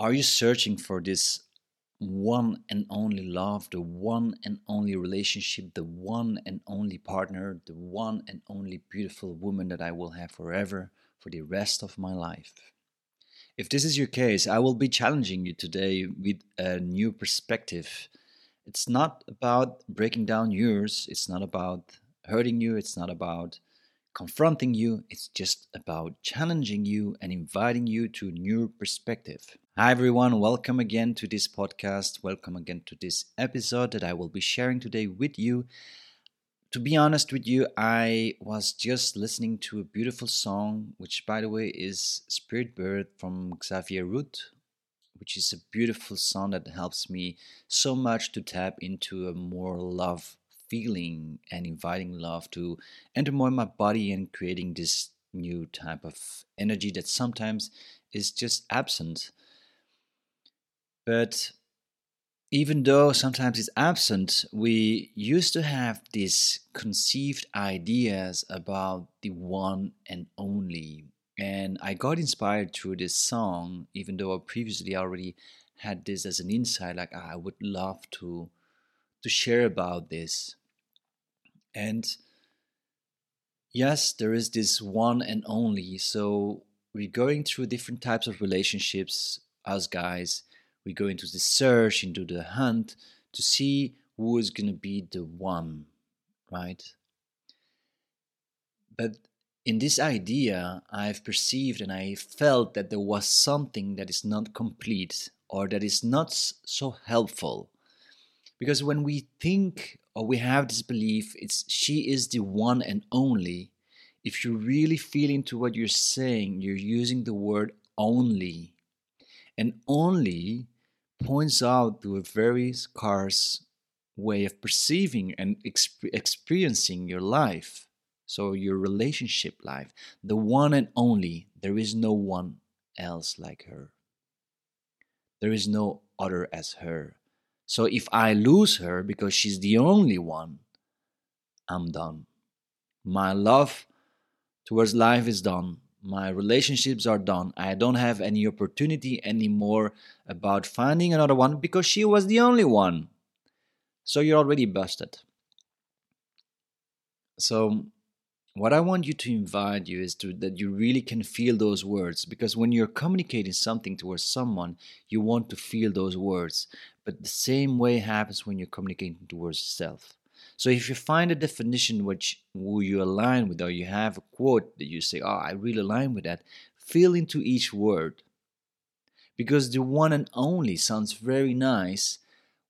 Are you searching for this one and only love, the one and only relationship, the one and only partner, the one and only beautiful woman that I will have forever for the rest of my life? If this is your case, I will be challenging you today with a new perspective. It's not about breaking down yours, it's not about hurting you, it's not about confronting you, it's just about challenging you and inviting you to a new perspective. Hi, everyone, welcome again to this podcast. Welcome again to this episode that I will be sharing today with you. To be honest with you, I was just listening to a beautiful song, which, by the way, is Spirit Bird from Xavier Rudd, which is a beautiful song that helps me so much to tap into a more love feeling and inviting love to enter more in my body and creating this new type of energy that sometimes is just absent. But even though sometimes it's absent, we used to have these conceived ideas about the one and only. And I got inspired through this song, even though I previously already had this as an insight, like ah, I would love to to share about this. And yes, there is this one and only. So we're going through different types of relationships, us guys. We go into the search, into the hunt to see who is going to be the one, right? But in this idea, I've perceived and I felt that there was something that is not complete or that is not so helpful. Because when we think or we have this belief it's she is the one and only if you really feel into what you're saying you're using the word only and only points out to a very scarce way of perceiving and exp- experiencing your life. So your relationship life. The one and only. There is no one else like her. There is no other as her. So if I lose her because she's the only one, I'm done. My love towards life is done. My relationships are done. I don't have any opportunity anymore about finding another one because she was the only one. So you're already busted. So what I want you to invite you is to that you really can feel those words because when you're communicating something towards someone, you want to feel those words. But the same way happens when you're communicating towards yourself. So if you find a definition which you align with, or you have a quote that you say, "Oh, I really align with that," feel into each word, because the one and only sounds very nice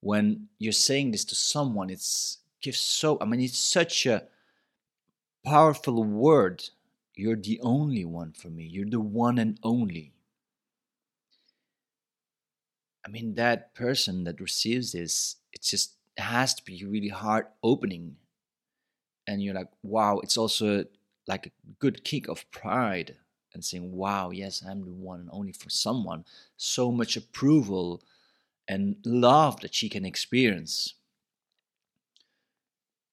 when you're saying this to someone. It's gives so. I mean, it's such a powerful word. You're the only one for me. You're the one and only. I mean, that person that receives this, it's just has to be really heart opening. And you're like, wow, it's also like a good kick of pride and saying, wow, yes, I'm the one and only for someone. So much approval and love that she can experience.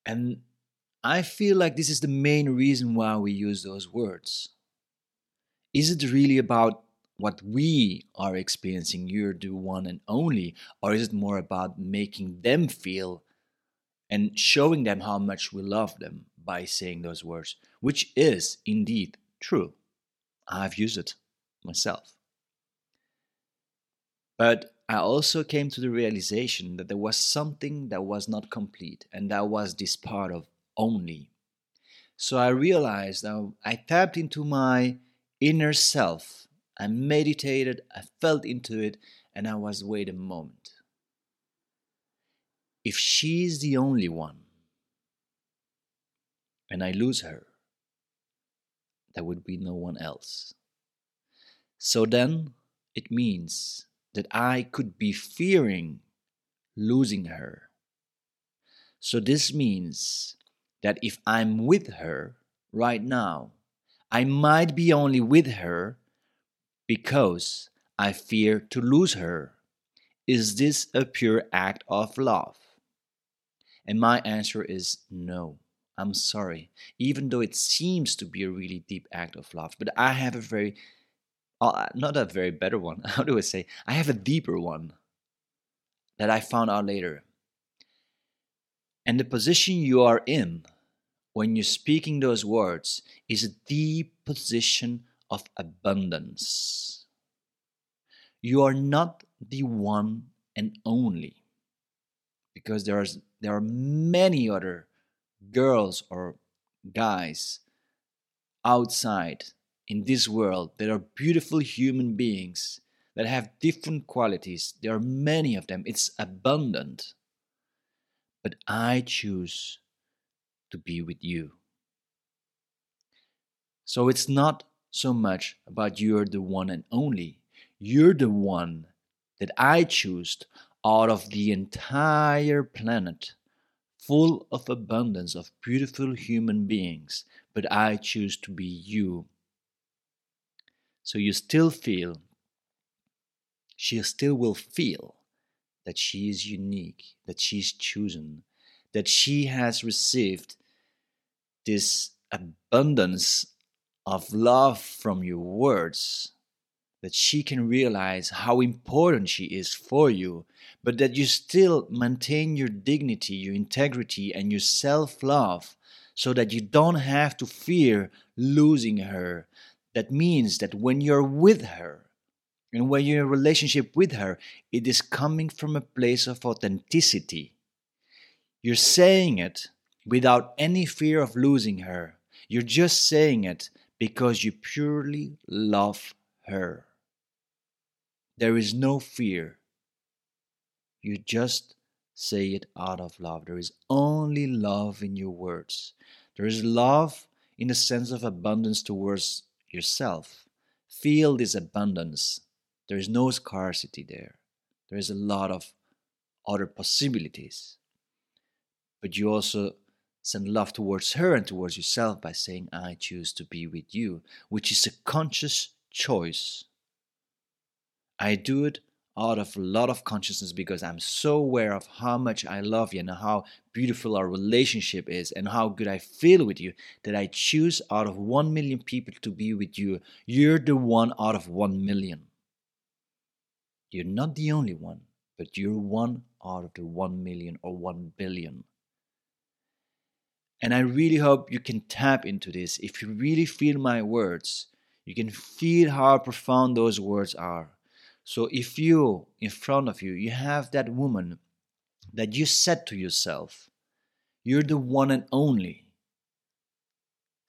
And I feel like this is the main reason why we use those words. Is it really about what we are experiencing, you're the one and only, or is it more about making them feel and showing them how much we love them by saying those words, which is indeed true? I've used it myself. But I also came to the realization that there was something that was not complete, and that was this part of only. So I realized that I tapped into my inner self. I meditated, I felt into it, and I was, wait a moment. If she's the only one, and I lose her, there would be no one else. So then it means that I could be fearing losing her. So this means that if I'm with her right now, I might be only with her because I fear to lose her. Is this a pure act of love? And my answer is no. I'm sorry, even though it seems to be a really deep act of love, but I have a very uh, not a very better one. How do I say? I have a deeper one that I found out later. And the position you are in when you're speaking those words is a deep position of abundance. You are not the one and only because there are, there are many other girls or guys outside in this world that are beautiful human beings that have different qualities. There are many of them, it's abundant. But I choose to be with you. So it's not so much about you're the one and only. You're the one that I choose out of the entire planet, full of abundance of beautiful human beings, but I choose to be you. So you still feel, she still will feel that she is unique, that she's chosen, that she has received this abundance of love from your words, that she can realize how important she is for you, but that you still maintain your dignity, your integrity, and your self love so that you don't have to fear losing her. That means that when you're with her, and when you're in a relationship with her, it is coming from a place of authenticity. You're saying it without any fear of losing her. You're just saying it because you purely love her. There is no fear. You just say it out of love. There is only love in your words. There is love in the sense of abundance towards yourself. Feel this abundance. There is no scarcity there. There is a lot of other possibilities. But you also send love towards her and towards yourself by saying, I choose to be with you, which is a conscious choice. I do it out of a lot of consciousness because I'm so aware of how much I love you and how beautiful our relationship is and how good I feel with you that I choose out of one million people to be with you. You're the one out of one million. You're not the only one, but you're one out of the one million or one billion. And I really hope you can tap into this. If you really feel my words, you can feel how profound those words are so if you, in front of you, you have that woman that you said to yourself, you're the one and only.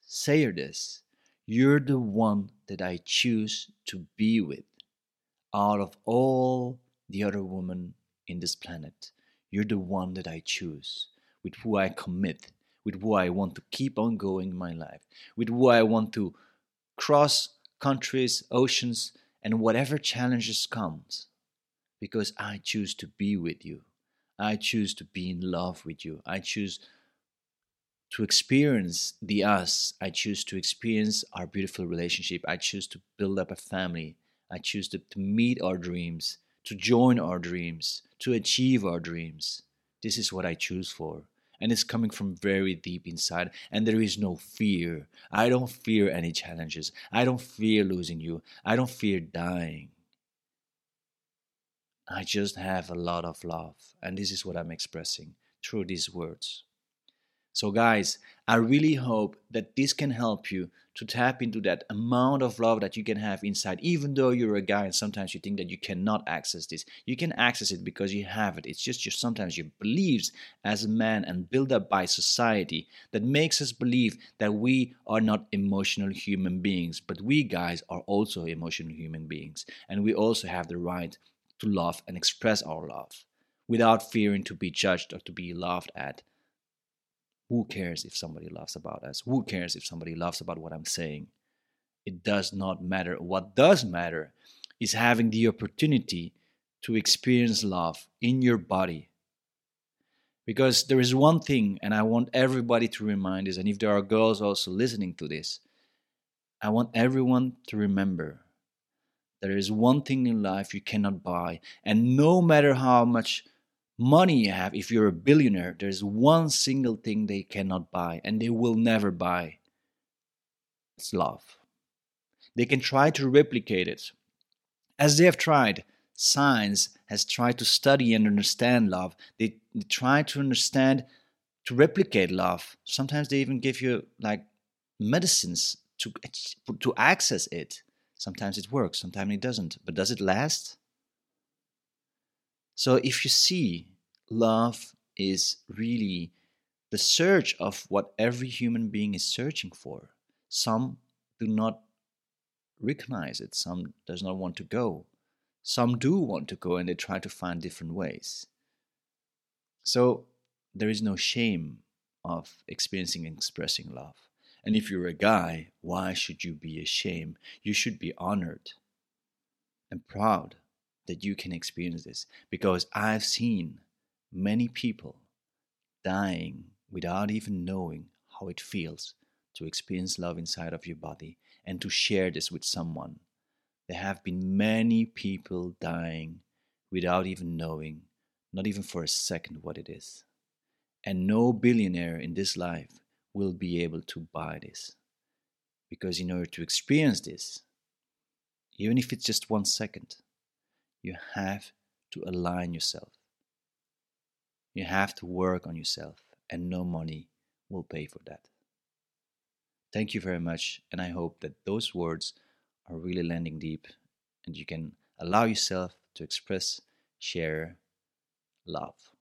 Say her this, you're the one that I choose to be with out of all the other women in this planet. You're the one that I choose, with who I commit, with who I want to keep on going in my life, with who I want to cross countries, oceans, and whatever challenges comes because I choose to be with you. I choose to be in love with you. I choose to experience the us. I choose to experience our beautiful relationship. I choose to build up a family. I choose to, to meet our dreams, to join our dreams, to achieve our dreams. This is what I choose for and it's coming from very deep inside and there is no fear. I don't fear any challenges. I don't fear losing you. I don't fear dying. I just have a lot of love and this is what i'm expressing through these words so guys i really hope that this can help you to tap into that amount of love that you can have inside, even though you're a guy and sometimes you think that you cannot access this. You can access it because you have it. It's just your sometimes your beliefs as a man and built up by society that makes us believe that we are not emotional human beings, but we guys are also emotional human beings, and we also have the right to love and express our love without fearing to be judged or to be laughed at who cares if somebody laughs about us? Who cares if somebody laughs about what I'm saying? It does not matter. What does matter is having the opportunity to experience love in your body. Because there is one thing, and I want everybody to remind this, and if there are girls also listening to this, I want everyone to remember there is one thing in life you cannot buy, and no matter how much money you have, if you're a billionaire, there's one single thing they cannot buy and they will never buy it's love. They can try to replicate it. As they have tried, science has tried to study and understand love. They, they try to understand, to replicate love. Sometimes they even give you like medicines to, to access it. Sometimes it works, sometimes it doesn't. But does it last? So if you see, love is really the search of what every human being is searching for. Some do not recognize it, some does not want to go. Some do want to go and they try to find different ways. So there is no shame of experiencing and expressing love. And if you're a guy, why should you be ashamed? You should be honored and proud that you can experience this because I've seen many people dying without even knowing how it feels to experience love inside of your body and to share this with someone. There have been many people dying without even knowing, not even for a second, what it is. And no billionaire in this life will be able to buy this. Because in order to experience this, even if it's just one second, you have to align yourself. You have to work on yourself, and no money will pay for that. Thank you very much, and I hope that those words are really landing deep and you can allow yourself to express, share love.